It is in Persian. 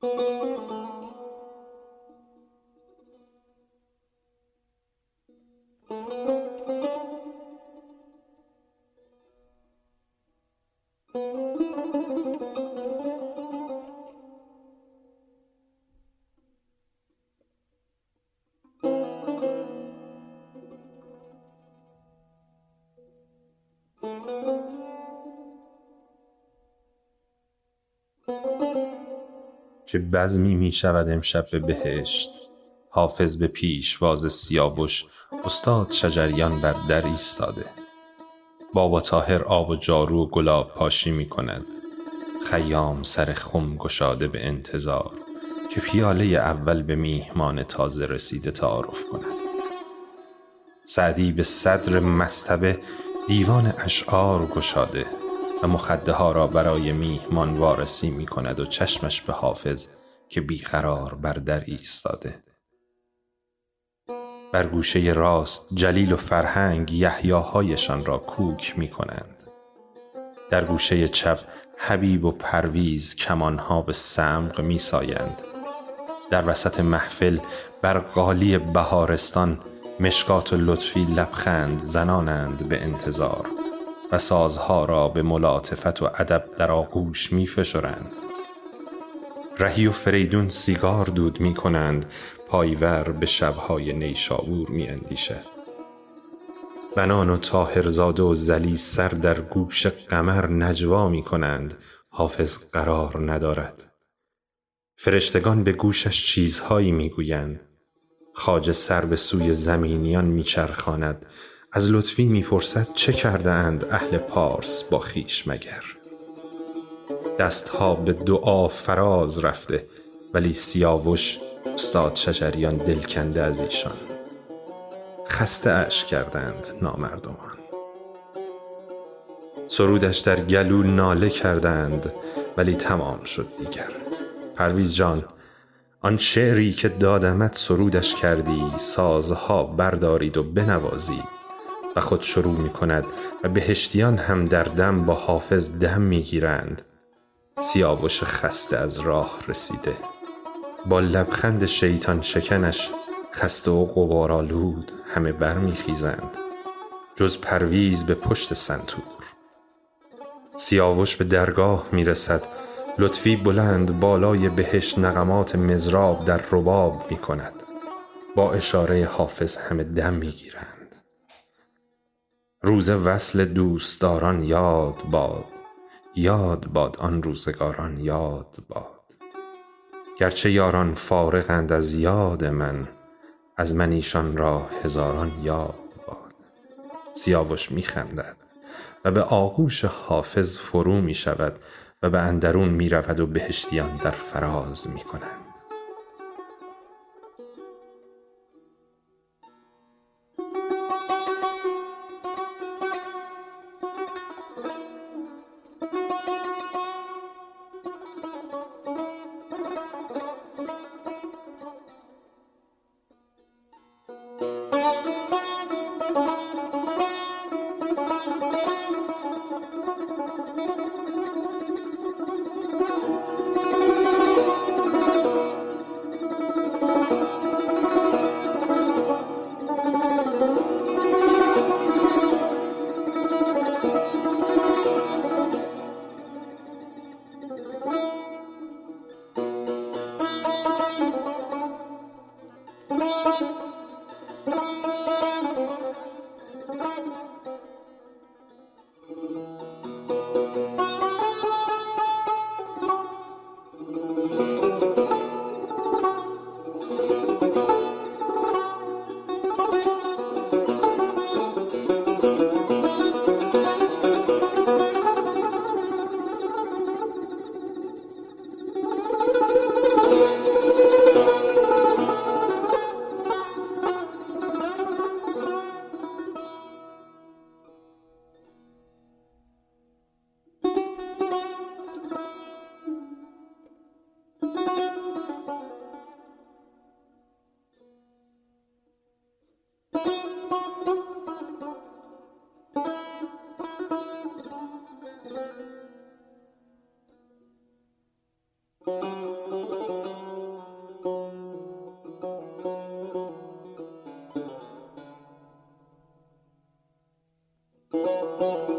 Música چه بزمی می شود امشب به بهشت. حافظ به پیشواز سیاوش استاد شجریان بر در ایستاده. بابا طاهر آب و جارو و گلاب پاشی می کند خیام سر خم گشاده به انتظار که پیاله اول به میهمان تازه رسیده تعارف کند. سعدی به صدر مصطبه دیوان اشعار گشاده. و مخده ها را برای میهمان وارسی می کند و چشمش به حافظ که بیقرار بر در ایستاده. بر گوشه راست جلیل و فرهنگ یحیاهایشان را کوک می کنند در گوشه چپ حبیب و پرویز کمانها به سمق می سایند در وسط محفل بر قالی بهارستان مشکات و لطفی لبخند زنانند به انتظار. و سازها را به ملاطفت و ادب در آغوش می فشرند. رهی و فریدون سیگار دود می کنند پایور به شبهای نیشابور می اندیشد. بنان و تاهرزاده و زلی سر در گوش قمر نجوا می کنند حافظ قرار ندارد فرشتگان به گوشش چیزهایی می گویند خاج سر به سوی زمینیان میچرخاند از لطفی می‌پرسد چه کرده اند اهل پارس با خیش مگر؟ دستها به دعا فراز رفته ولی سیاوش استاد شجریان دل کنده از ایشان. خسته اش کردند نامردمان. سرودش در گلو ناله کردند ولی تمام شد دیگر. پرویز جان آن شعری که دادمت سرودش کردی سازها بردارید و بنوازید. و خود شروع می کند و بهشتیان هم در دم با حافظ دم می گیرند سیاوش خسته از راه رسیده. با لبخند شیطان شکنش خسته و غبارآلود همه برمیخیزند. جز پرویز به پشت سنتور. سیاوش به درگاه می رسد لطفی بلند بالای بهش نغمات مزراب در رباب می کند با اشاره حافظ همه دم می گیرند روز وصل دوستداران یاد باد یاد باد آن روزگاران یاد باد. گرچه یاران فارغند از یاد من از من ایشان را هزاران یاد باد. سیاوش می خندد و به آغوش حافظ فرو می شود و به اندرون می رود و بهشتیان در فراز می کنند You.